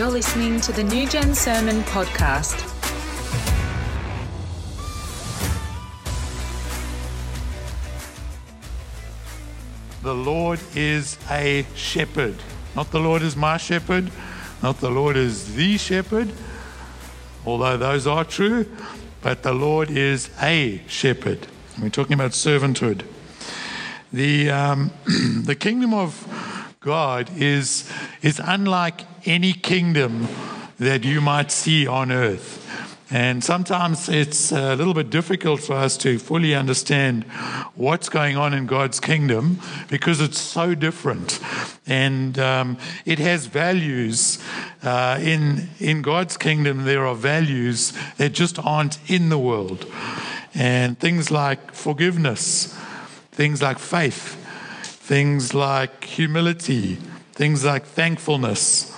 You're listening to the New Gen Sermon Podcast. The Lord is a shepherd. Not the Lord is my shepherd, not the Lord is the shepherd, although those are true, but the Lord is a shepherd. We're talking about servanthood. The, um, the kingdom of God is, is unlike any kingdom that you might see on earth. And sometimes it's a little bit difficult for us to fully understand what's going on in God's kingdom because it's so different. And um, it has values. Uh, in, in God's kingdom, there are values that just aren't in the world. And things like forgiveness, things like faith, things like humility, things like thankfulness.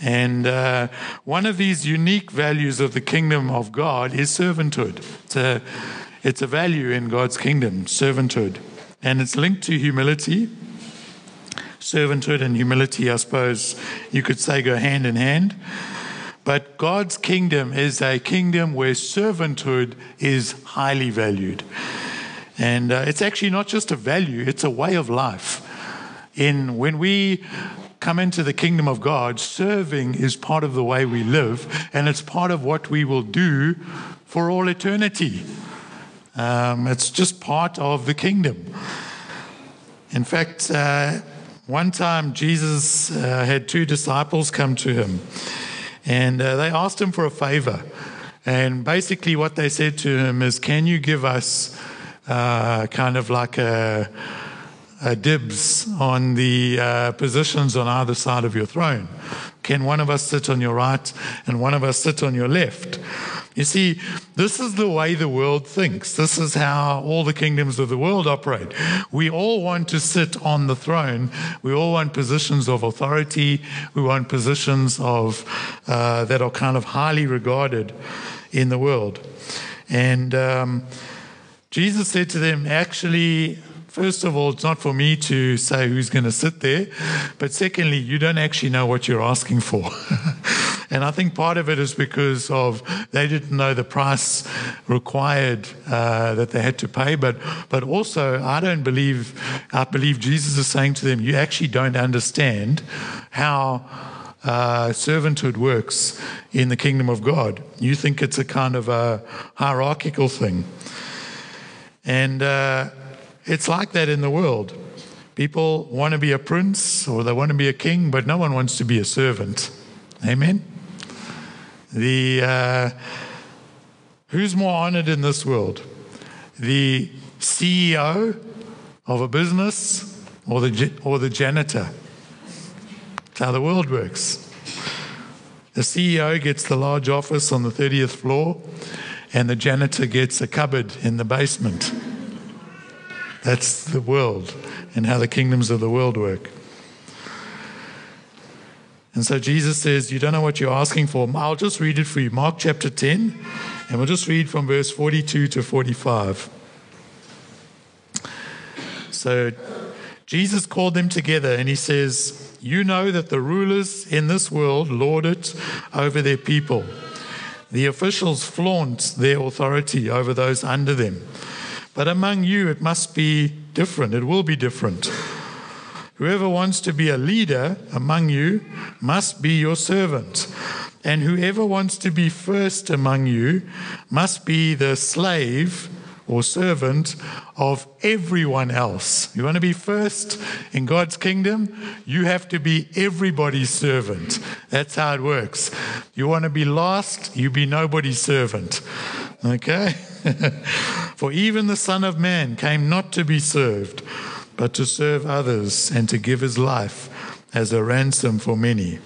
And uh, one of these unique values of the kingdom of God is servanthood. It's a, it's a value in God's kingdom, servanthood. And it's linked to humility. Servanthood and humility, I suppose you could say, go hand in hand. But God's kingdom is a kingdom where servanthood is highly valued. And uh, it's actually not just a value, it's a way of life. In when we come into the kingdom of God, serving is part of the way we live, and it's part of what we will do for all eternity. Um, it's just part of the kingdom. In fact, uh, one time Jesus uh, had two disciples come to him, and uh, they asked him for a favor. And basically, what they said to him is, Can you give us uh, kind of like a uh, dibs on the uh, positions on either side of your throne? Can one of us sit on your right and one of us sit on your left? You see, this is the way the world thinks. This is how all the kingdoms of the world operate. We all want to sit on the throne. We all want positions of authority. We want positions of uh, that are kind of highly regarded in the world. And um, Jesus said to them, actually, First of all, it's not for me to say who's going to sit there. But secondly, you don't actually know what you're asking for. and I think part of it is because of they didn't know the price required uh, that they had to pay. But, but also, I don't believe, I believe Jesus is saying to them, you actually don't understand how uh, servanthood works in the kingdom of God. You think it's a kind of a hierarchical thing. And uh, it's like that in the world. People want to be a prince or they want to be a king, but no one wants to be a servant. Amen? The, uh, who's more honored in this world? The CEO of a business or the, or the janitor? That's how the world works. The CEO gets the large office on the 30th floor, and the janitor gets a cupboard in the basement. That's the world and how the kingdoms of the world work. And so Jesus says, You don't know what you're asking for. I'll just read it for you. Mark chapter 10, and we'll just read from verse 42 to 45. So Jesus called them together and he says, You know that the rulers in this world lord it over their people. The officials flaunt their authority over those under them. But among you, it must be different. It will be different. Whoever wants to be a leader among you must be your servant. And whoever wants to be first among you must be the slave or servant of everyone else. You want to be first in God's kingdom? You have to be everybody's servant. That's how it works. You want to be last? You be nobody's servant. Okay? For even the Son of Man came not to be served, but to serve others and to give his life as a ransom for many.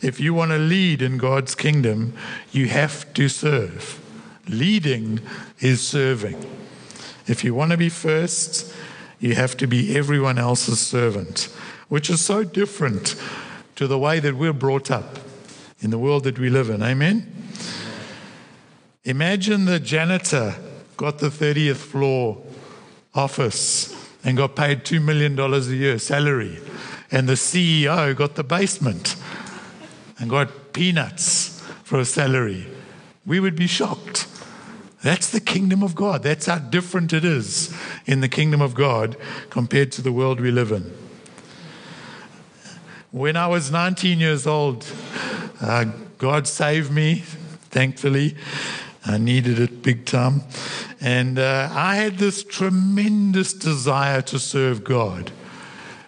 If you want to lead in God's kingdom, you have to serve. Leading is serving. If you want to be first, you have to be everyone else's servant, which is so different to the way that we're brought up in the world that we live in. Amen? Imagine the janitor got the 30th floor office and got paid $2 million a year salary, and the CEO got the basement. and got peanuts for a salary, we would be shocked. That's the kingdom of God. That's how different it is in the kingdom of God compared to the world we live in. When I was 19 years old, uh, God saved me, thankfully. I needed it big time. And uh, I had this tremendous desire to serve God.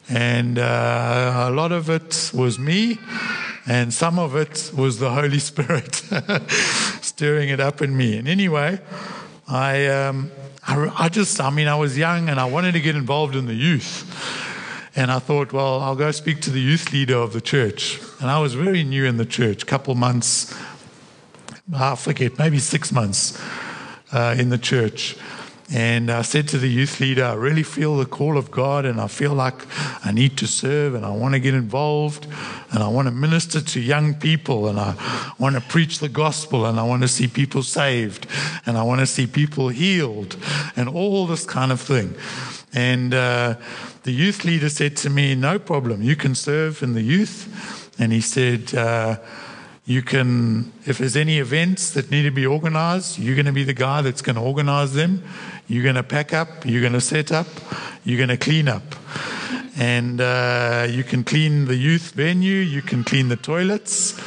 And uh, a lot of it was me, and some of it was the Holy Spirit stirring it up in me. And anyway, I, um, I, I just, I mean, I was young and I wanted to get involved in the youth. And I thought, well, I'll go speak to the youth leader of the church. And I was very new in the church, a couple months, I forget, maybe six months uh, in the church. And I said to the youth leader, I really feel the call of God and I feel like I need to serve and I want to get involved and I want to minister to young people and I want to preach the gospel and I want to see people saved and I want to see people healed and all this kind of thing. And uh, the youth leader said to me, No problem, you can serve in the youth. And he said, uh, you can, if there's any events that need to be organized, you're going to be the guy that's going to organize them. You're going to pack up, you're going to set up, you're going to clean up. And uh, you can clean the youth venue, you can clean the toilets.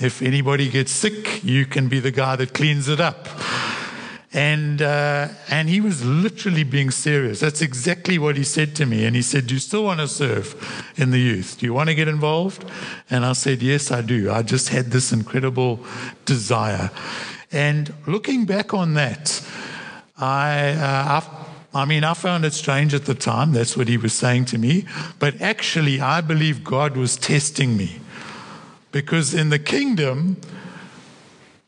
If anybody gets sick, you can be the guy that cleans it up. And, uh, and he was literally being serious. That's exactly what he said to me. And he said, Do you still want to serve in the youth? Do you want to get involved? And I said, Yes, I do. I just had this incredible desire. And looking back on that, I, uh, I, I mean, I found it strange at the time. That's what he was saying to me. But actually, I believe God was testing me. Because in the kingdom,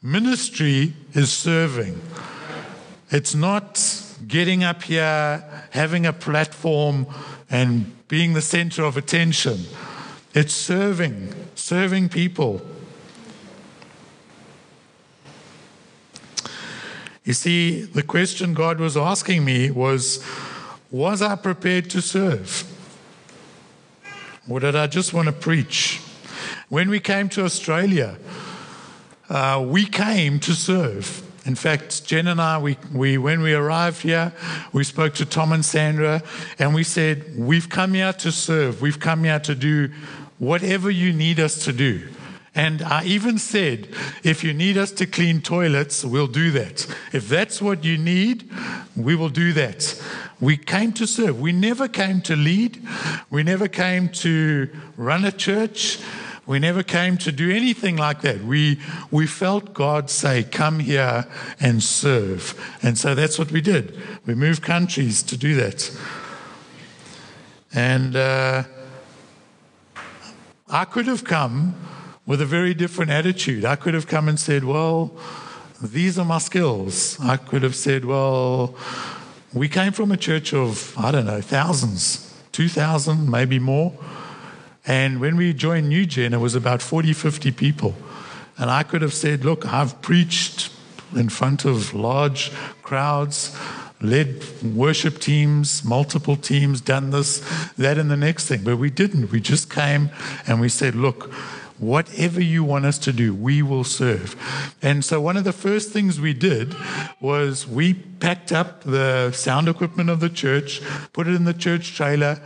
ministry is serving. It's not getting up here, having a platform, and being the center of attention. It's serving, serving people. You see, the question God was asking me was Was I prepared to serve? Or did I just want to preach? When we came to Australia, uh, we came to serve. In fact, Jen and I, we, we, when we arrived here, we spoke to Tom and Sandra, and we said, We've come here to serve. We've come here to do whatever you need us to do. And I even said, if you need us to clean toilets, we'll do that. If that's what you need, we will do that. We came to serve. We never came to lead. We never came to run a church. We never came to do anything like that. We, we felt God say, Come here and serve. And so that's what we did. We moved countries to do that. And uh, I could have come with a very different attitude. I could have come and said, Well, these are my skills. I could have said, Well, we came from a church of, I don't know, thousands, 2,000, maybe more. And when we joined New Gen, it was about 40, 50 people. And I could have said, Look, I've preached in front of large crowds, led worship teams, multiple teams, done this, that, and the next thing. But we didn't. We just came and we said, Look, whatever you want us to do, we will serve. And so, one of the first things we did was we packed up the sound equipment of the church, put it in the church trailer,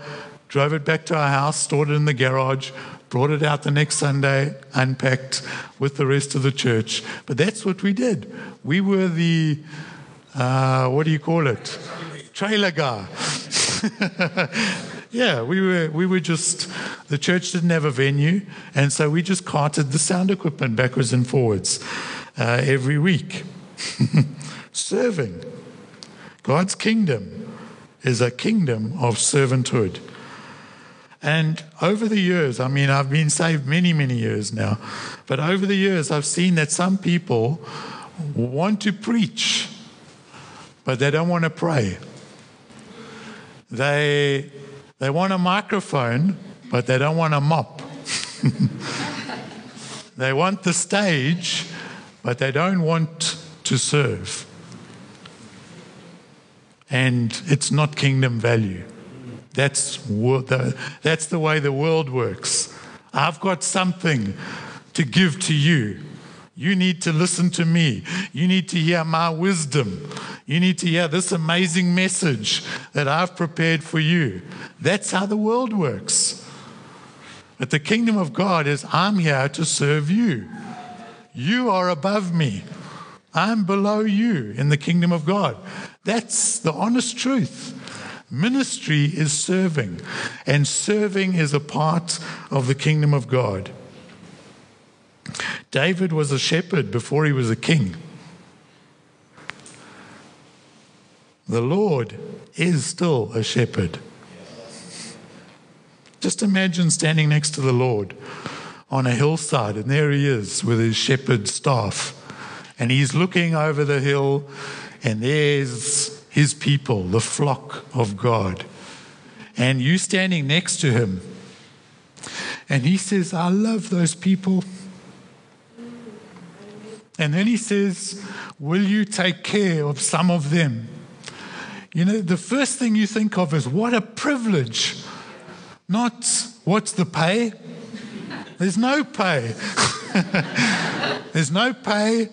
drove it back to our house, stored it in the garage, brought it out the next Sunday, unpacked with the rest of the church. But that's what we did. We were the, uh, what do you call it? Trailer guy. yeah, we were, we were just, the church didn't have a venue, and so we just carted the sound equipment backwards and forwards uh, every week. Serving. God's kingdom is a kingdom of servanthood. And over the years, I mean, I've been saved many, many years now, but over the years, I've seen that some people want to preach, but they don't want to pray. They, they want a microphone, but they don't want a mop. they want the stage, but they don't want to serve. And it's not kingdom value. That's, the, that's the way the world works. I've got something to give to you. You need to listen to me. You need to hear my wisdom. You need to hear this amazing message that I've prepared for you. That's how the world works. But the kingdom of God is I'm here to serve you. You are above me. I'm below you in the kingdom of God. That's the honest truth. Ministry is serving, and serving is a part of the kingdom of God. David was a shepherd before he was a king. The Lord is still a shepherd. Just imagine standing next to the Lord on a hillside, and there he is with his shepherd staff. And he's looking over the hill, and there's his people, the flock of God. And you standing next to him. And he says, I love those people. And then he says, Will you take care of some of them? You know, the first thing you think of is what a privilege. Not what's the pay? There's no pay. There's no pay.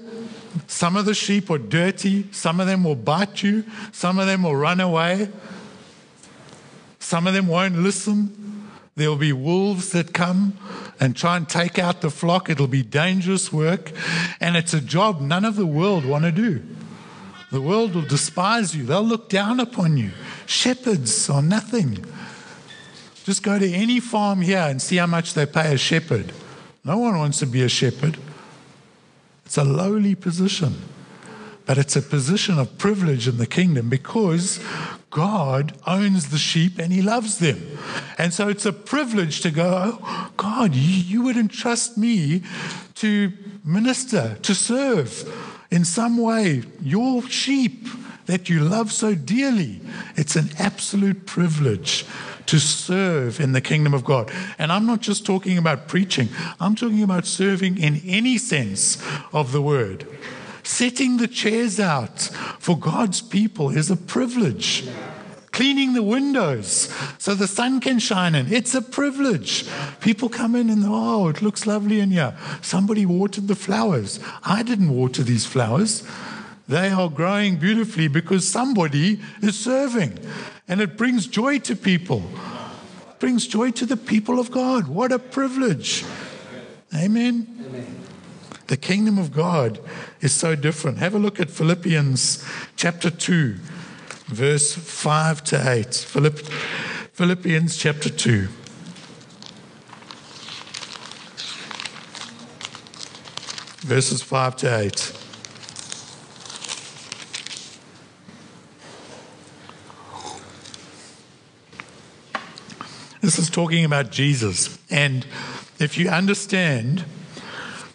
Some of the sheep are dirty. Some of them will bite you. Some of them will run away. Some of them won't listen. There will be wolves that come and try and take out the flock. It'll be dangerous work. And it's a job none of the world want to do. The world will despise you, they'll look down upon you. Shepherds are nothing. Just go to any farm here and see how much they pay a shepherd. No one wants to be a shepherd. It's a lowly position, but it's a position of privilege in the kingdom because God owns the sheep and he loves them. And so it's a privilege to go, oh, God, you, you would entrust me to minister, to serve in some way your sheep that you love so dearly. It's an absolute privilege to serve in the kingdom of God. And I'm not just talking about preaching, I'm talking about serving in any sense of the word. Setting the chairs out for God's people is a privilege. Cleaning the windows so the sun can shine in. It's a privilege. People come in and, oh, it looks lovely in here. Somebody watered the flowers. I didn't water these flowers. They are growing beautifully because somebody is serving. And it brings joy to people. It brings joy to the people of God. What a privilege. Amen. Amen. The kingdom of God is so different. Have a look at Philippians chapter 2, verse 5 to 8. Philipp, Philippians chapter 2. Verses 5 to 8. This is talking about Jesus. And if you understand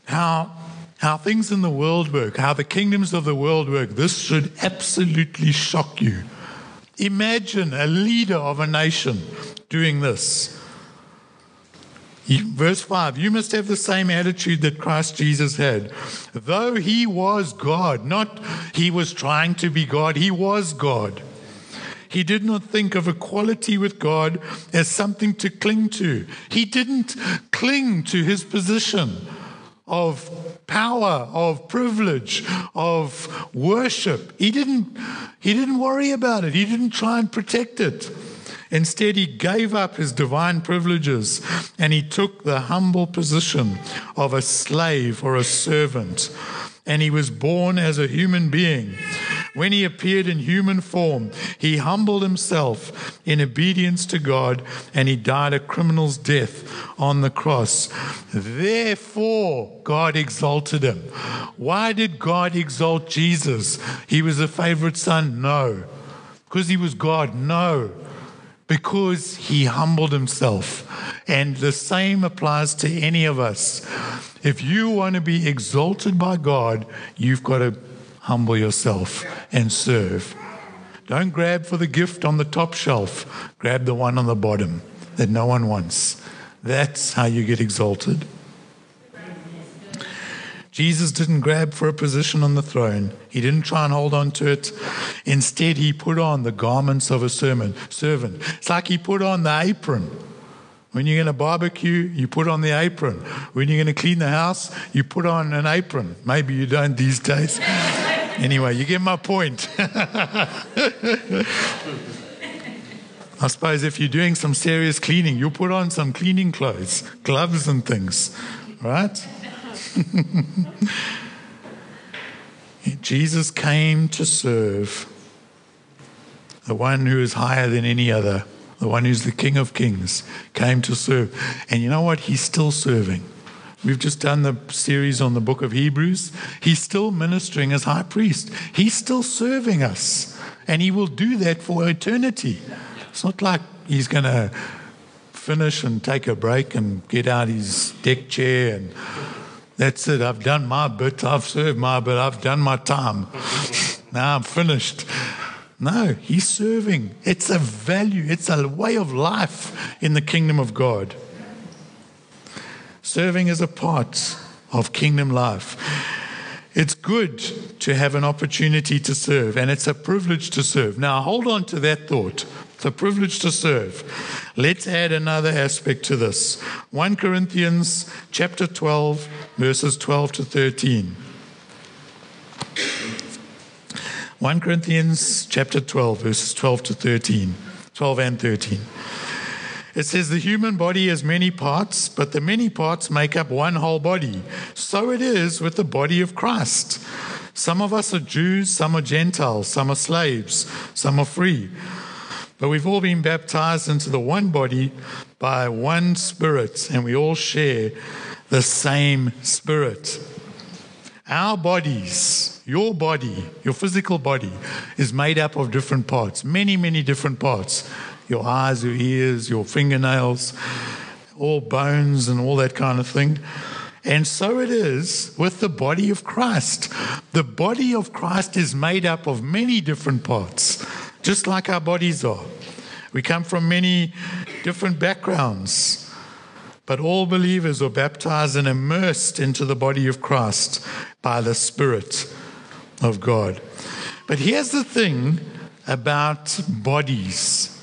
how, how things in the world work, how the kingdoms of the world work, this should absolutely shock you. Imagine a leader of a nation doing this. Verse 5 You must have the same attitude that Christ Jesus had. Though he was God, not he was trying to be God, he was God. He did not think of equality with God as something to cling to. He didn't cling to his position of power, of privilege, of worship. He didn't, he didn't worry about it. He didn't try and protect it. Instead, he gave up his divine privileges and he took the humble position of a slave or a servant. And he was born as a human being when he appeared in human form, he humbled himself in obedience to God and he died a criminal's death on the cross. Therefore, God exalted him. Why did God exalt Jesus? He was a favorite son? No. Because he was God? No. Because he humbled himself. And the same applies to any of us. If you want to be exalted by God, you've got to humble yourself and serve. Don't grab for the gift on the top shelf, grab the one on the bottom that no one wants. That's how you get exalted. Jesus didn't grab for a position on the throne. He didn't try and hold on to it. Instead, he put on the garments of a servant. Servant. It's like he put on the apron When you're going to barbecue, you put on the apron. When you're going to clean the house, you put on an apron. Maybe you don't these days. Anyway, you get my point. I suppose if you're doing some serious cleaning, you put on some cleaning clothes, gloves and things, right? Jesus came to serve the one who is higher than any other, the one who's the King of Kings, came to serve. And you know what? He's still serving. We've just done the series on the book of Hebrews. He's still ministering as high priest, he's still serving us. And he will do that for eternity. It's not like he's going to finish and take a break and get out his deck chair and that's it. I've done my bit. I've served my bit. I've done my time. now I'm finished. No, he's serving. It's a value, it's a way of life in the kingdom of God. Serving as a part of kingdom life. It's good to have an opportunity to serve, and it's a privilege to serve. Now, hold on to that thought. It's a privilege to serve. Let's add another aspect to this. 1 Corinthians chapter 12, verses 12 to 13. 1 Corinthians chapter 12, verses 12 to 13. 12 and 13. It says, The human body has many parts, but the many parts make up one whole body. So it is with the body of Christ. Some of us are Jews, some are Gentiles, some are slaves, some are free. But we've all been baptized into the one body by one Spirit, and we all share the same Spirit. Our bodies, your body, your physical body, is made up of different parts, many, many different parts. Your eyes, your ears, your fingernails, all bones, and all that kind of thing. And so it is with the body of Christ. The body of Christ is made up of many different parts, just like our bodies are. We come from many different backgrounds. But all believers are baptized and immersed into the body of Christ by the Spirit of God. But here's the thing about bodies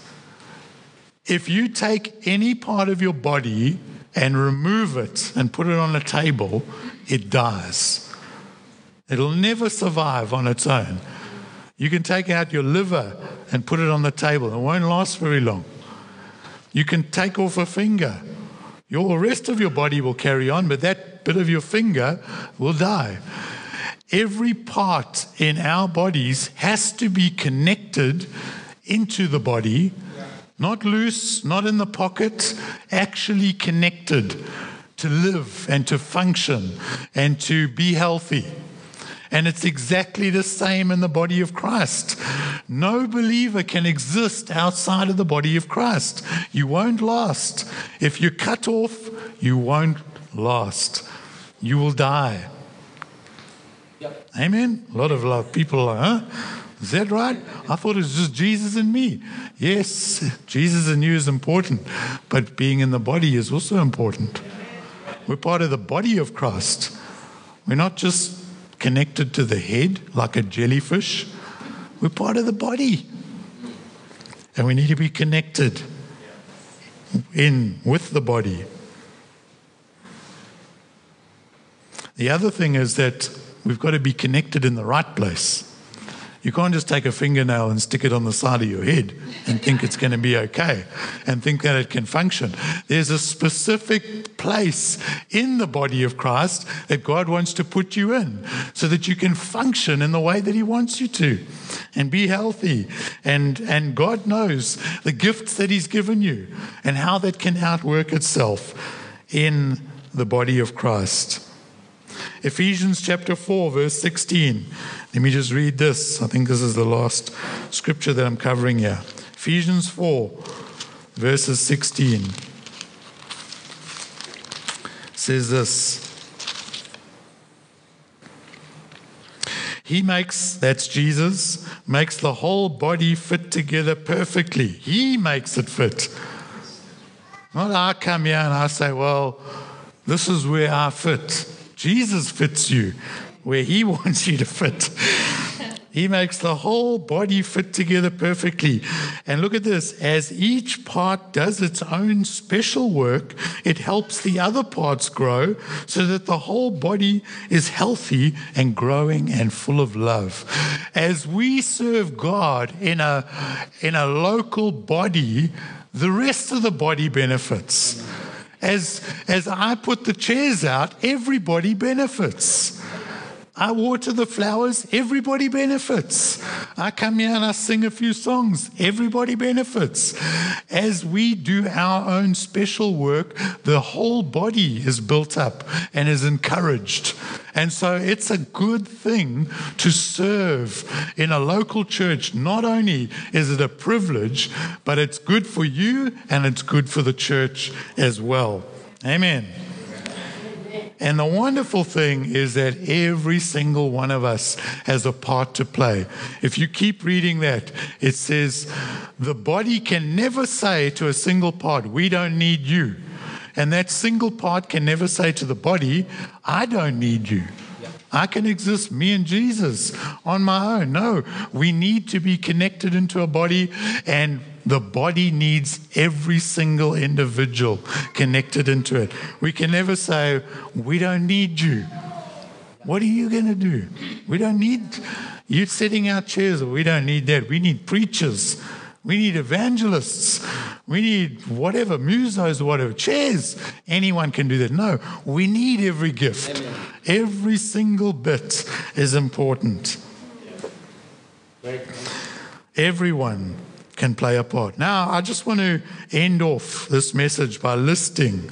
if you take any part of your body and remove it and put it on a table, it dies. It'll never survive on its own. You can take out your liver and put it on the table, it won't last very long. You can take off a finger your rest of your body will carry on, but that bit of your finger will die. Every part in our bodies has to be connected into the body, not loose, not in the pocket, actually connected to live and to function and to be healthy. And it's exactly the same in the body of Christ. No believer can exist outside of the body of Christ. You won't last. If you're cut off, you won't last. You will die. Yep. Amen? A lot of love. people are, huh? Is that right? I thought it was just Jesus and me. Yes, Jesus and you is important, but being in the body is also important. We're part of the body of Christ. We're not just connected to the head like a jellyfish. We're part of the body. And we need to be connected in with the body. The other thing is that we've got to be connected in the right place. You can't just take a fingernail and stick it on the side of your head and think it's going to be okay and think that it can function. There's a specific place in the body of Christ that God wants to put you in so that you can function in the way that He wants you to and be healthy. And, and God knows the gifts that He's given you and how that can outwork itself in the body of Christ. Ephesians chapter 4, verse 16. Let me just read this. I think this is the last scripture that I'm covering here. Ephesians 4, verses 16 says this. He makes, that's Jesus, makes the whole body fit together perfectly. He makes it fit. Not I come here and I say, well, this is where I fit. Jesus fits you where He wants you to fit. He makes the whole body fit together perfectly. And look at this as each part does its own special work, it helps the other parts grow so that the whole body is healthy and growing and full of love. As we serve God in a, in a local body, the rest of the body benefits. As, as I put the chairs out, everybody benefits. I water the flowers, everybody benefits. I come here and I sing a few songs, everybody benefits. As we do our own special work, the whole body is built up and is encouraged. And so it's a good thing to serve in a local church. Not only is it a privilege, but it's good for you and it's good for the church as well. Amen. And the wonderful thing is that every single one of us has a part to play. If you keep reading that, it says, the body can never say to a single part, We don't need you. And that single part can never say to the body, I don't need you. I can exist, me and Jesus, on my own. No, we need to be connected into a body, and the body needs every single individual connected into it. We can never say, We don't need you. What are you going to do? We don't need you sitting out chairs. We don't need that. We need preachers. We need evangelists. We need whatever, musos, whatever, chairs. Anyone can do that. No, we need every gift. Amen. Every single bit is important. Everyone can play a part. Now, I just want to end off this message by listing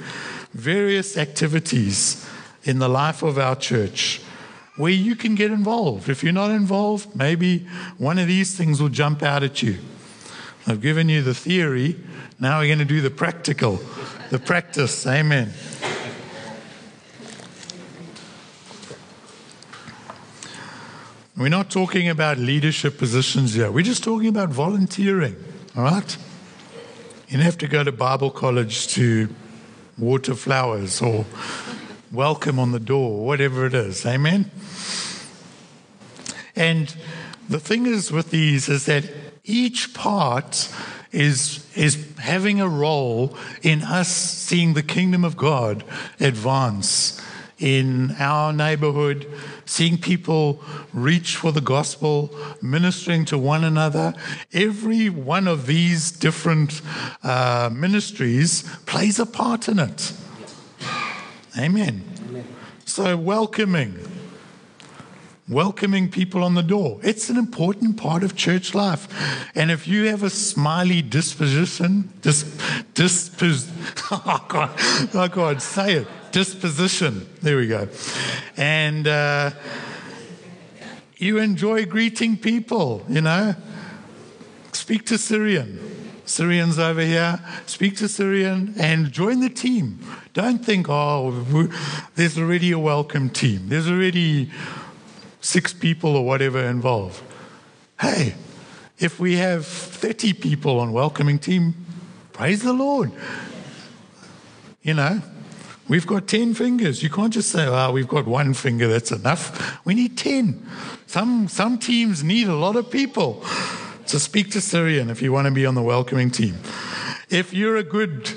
various activities in the life of our church where you can get involved. If you're not involved, maybe one of these things will jump out at you. I've given you the theory. Now we're going to do the practical, the practice. Amen. We're not talking about leadership positions here. We're just talking about volunteering, all right? You don't have to go to Bible college to water flowers or welcome on the door, whatever it is. Amen? And the thing is with these is that each part is, is having a role in us seeing the kingdom of God advance in our neighborhood, seeing people reach for the gospel, ministering to one another. Every one of these different uh, ministries plays a part in it. Amen. Amen. So, welcoming. Welcoming people on the door. It's an important part of church life. And if you have a smiley disposition, dis, dispos, oh God, oh God, say it disposition. There we go. And uh, you enjoy greeting people, you know. Speak to Syrian. Syrians over here, speak to Syrian and join the team. Don't think, oh, there's already a welcome team. There's already six people or whatever involved. Hey, if we have 30 people on welcoming team, praise the Lord. You know, We've got 10 fingers. You can't just say, oh, we've got one finger, that's enough. We need 10. Some, some teams need a lot of people. So speak to Syrian if you want to be on the welcoming team. If you're a good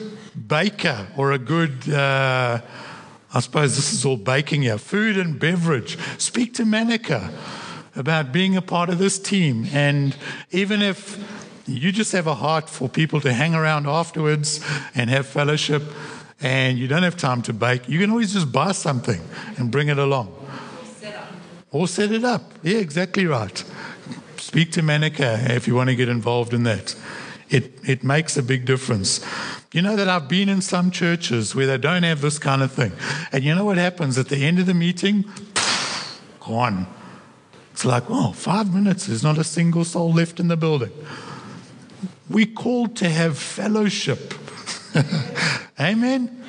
baker or a good, uh, I suppose this is all baking here, food and beverage, speak to Manica about being a part of this team. And even if you just have a heart for people to hang around afterwards and have fellowship, and you don't have time to bake, you can always just buy something and bring it along. Or set it up. Yeah, exactly right. Speak to Manica if you want to get involved in that. It, it makes a big difference. You know that I've been in some churches where they don't have this kind of thing. And you know what happens at the end of the meeting? Gone. It's like, oh, five minutes, there's not a single soul left in the building. We're called to have fellowship. Amen?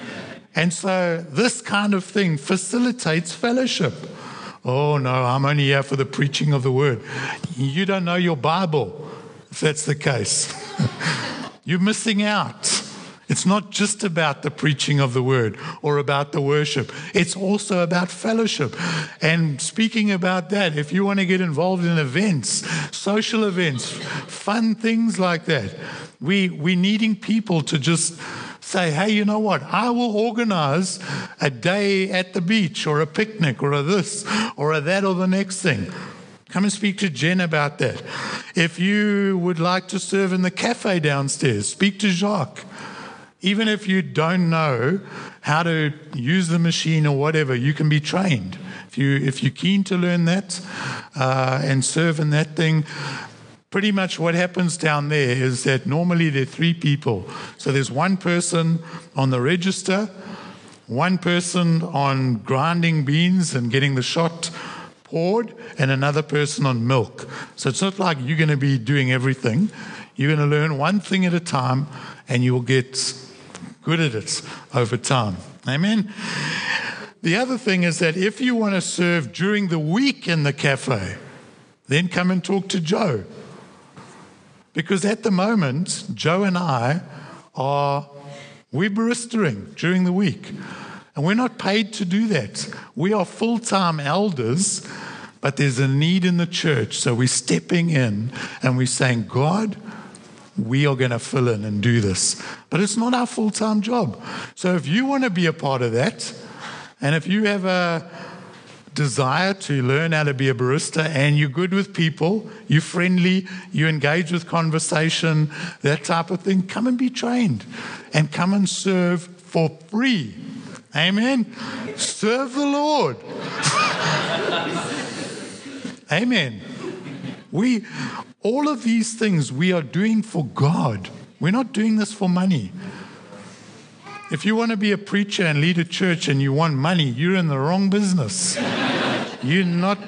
And so this kind of thing facilitates fellowship. Oh, no, I'm only here for the preaching of the word. You don't know your Bible, if that's the case. You're missing out. It's not just about the preaching of the word or about the worship. It's also about fellowship. And speaking about that, if you want to get involved in events, social events, fun things like that, we, we're needing people to just say, hey, you know what? I will organize a day at the beach or a picnic or a this or a that or the next thing. Come and speak to Jen about that. If you would like to serve in the cafe downstairs, speak to Jacques. Even if you don't know how to use the machine or whatever, you can be trained. If, you, if you're keen to learn that uh, and serve in that thing, pretty much what happens down there is that normally there are three people. So there's one person on the register, one person on grinding beans and getting the shot poured, and another person on milk. So it's not like you're going to be doing everything. You're going to learn one thing at a time, and you will get good at it over time. Amen. The other thing is that if you want to serve during the week in the cafe, then come and talk to Joe. Because at the moment, Joe and I are we're baristering during the week. And we're not paid to do that. We are full time elders, but there's a need in the church. So we're stepping in and we're saying, God, we are going to fill in and do this. But it's not our full time job. So if you want to be a part of that, and if you have a desire to learn how to be a barista and you're good with people, you're friendly, you engage with conversation, that type of thing, come and be trained and come and serve for free. Amen. Serve the Lord. Amen. We all of these things we are doing for God. We're not doing this for money. If you want to be a preacher and lead a church and you want money, you're in the wrong business. You're not,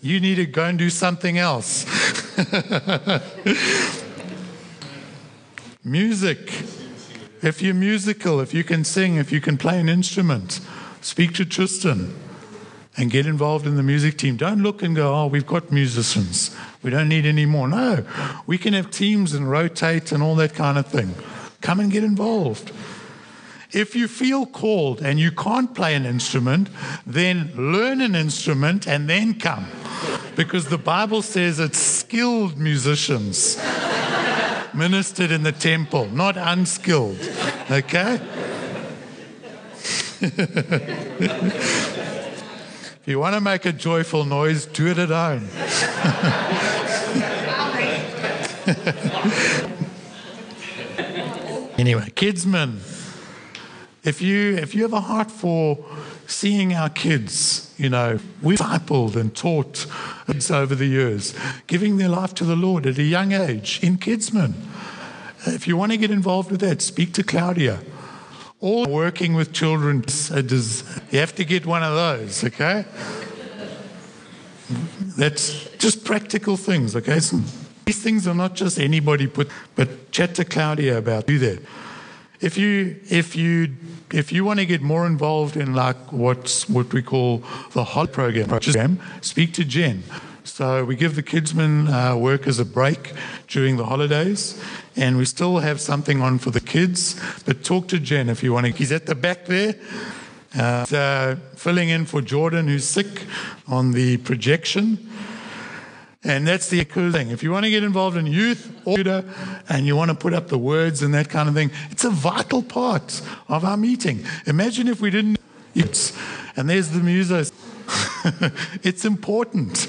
you need to go and do something else. Music. If you're musical, if you can sing, if you can play an instrument, speak to Tristan and get involved in the music team. Don't look and go, oh, we've got musicians. We don't need any more. No, we can have teams and rotate and all that kind of thing. Come and get involved. If you feel called and you can't play an instrument, then learn an instrument and then come. Because the Bible says it's skilled musicians ministered in the temple, not unskilled. Okay? you want to make a joyful noise, do it at home. anyway, kidsmen, if you if you have a heart for seeing our kids, you know, we've discipled and taught over the years, giving their life to the Lord at a young age in Kidsmen. If you want to get involved with that, speak to Claudia. Or working with children, you have to get one of those, okay? That's just practical things, okay? These things are not just anybody put, but chat to Claudia about do that. If you if you if you want to get more involved in like what's what we call the hot program, program speak to Jen. So we give the kidsmen uh, workers a break during the holidays, and we still have something on for the kids. But talk to Jen if you want to. He's at the back there. Uh, uh, filling in for Jordan, who's sick on the projection. And that's the cool thing. If you want to get involved in youth or and you want to put up the words and that kind of thing, it's a vital part of our meeting. Imagine if we didn't. And there's the musos. it's important.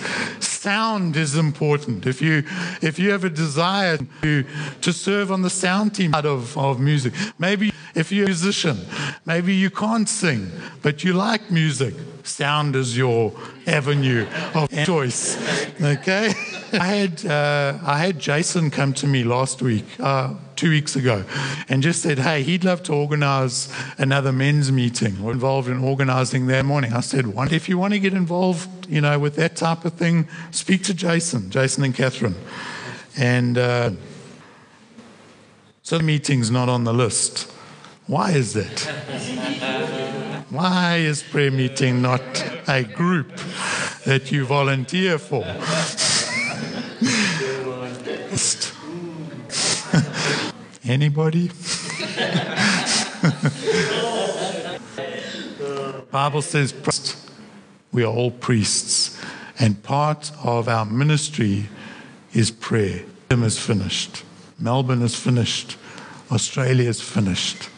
Sound is important. If you if you have a desire to, to serve on the sound team of, of music, maybe if you're a musician, maybe you can't sing, but you like music, sound is your avenue of choice. Okay? I had, uh, I had Jason come to me last week, uh, two weeks ago, and just said, hey, he'd love to organize another men's meeting. We're involved in organizing that morning. I said, if you want to get involved, you know, with that type of thing, speak to Jason, Jason and Catherine. And uh, so the meeting's not on the list. Why is that? Why is prayer meeting not a group that you volunteer for? Anybody? Bible says we are all priests, and part of our ministry is prayer. Tim is finished. Melbourne is finished. Australia is finished.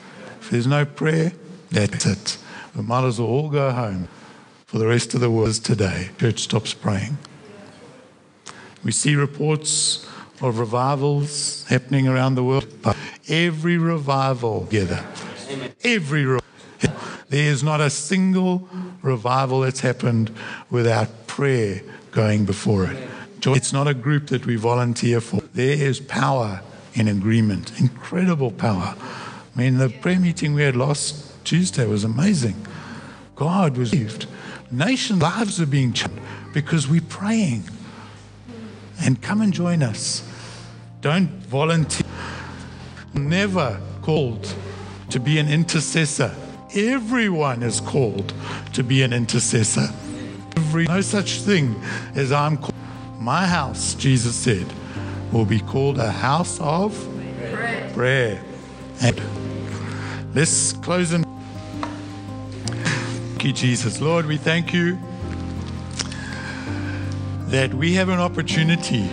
There's no prayer, that's it. We might as well all go home for the rest of the world today. Church stops praying. We see reports of revivals happening around the world, but every revival together, every revival, there is not a single revival that's happened without prayer going before it. It's not a group that we volunteer for. There is power in agreement, incredible power. I mean, the prayer meeting we had last Tuesday was amazing. God was saved. Nation lives are being changed because we're praying. And come and join us. Don't volunteer. Never called to be an intercessor. Everyone is called to be an intercessor. Every, no such thing as I'm called. My house, Jesus said, will be called a house of prayer. prayer. And let's close in. Thank you, Jesus. Lord, we thank you that we have an opportunity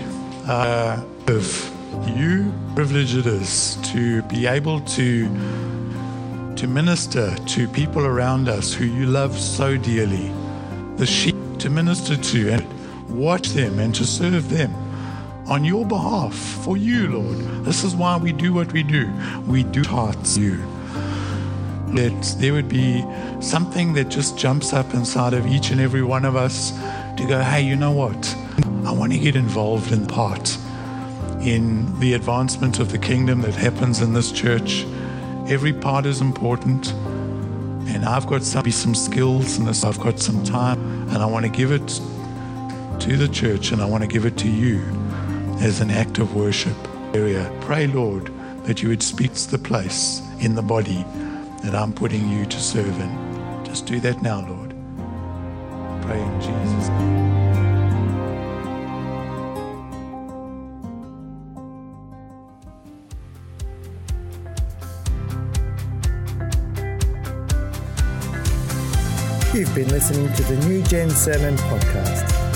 uh, of you privilege it is to be able to to minister to people around us who you love so dearly the sheep to minister to and watch them and to serve them on your behalf for you lord this is why we do what we do we do hearts you that there would be something that just jumps up inside of each and every one of us to go hey you know what i want to get involved in part in the advancement of the kingdom that happens in this church. Every part is important. And I've got some, some skills and this, I've got some time, and I want to give it to the church and I want to give it to you as an act of worship area. Pray, Lord, that you would speak to the place in the body that I'm putting you to serve in. Just do that now, Lord. Pray in Jesus' name. You've been listening to the New Gen Sermon Podcast.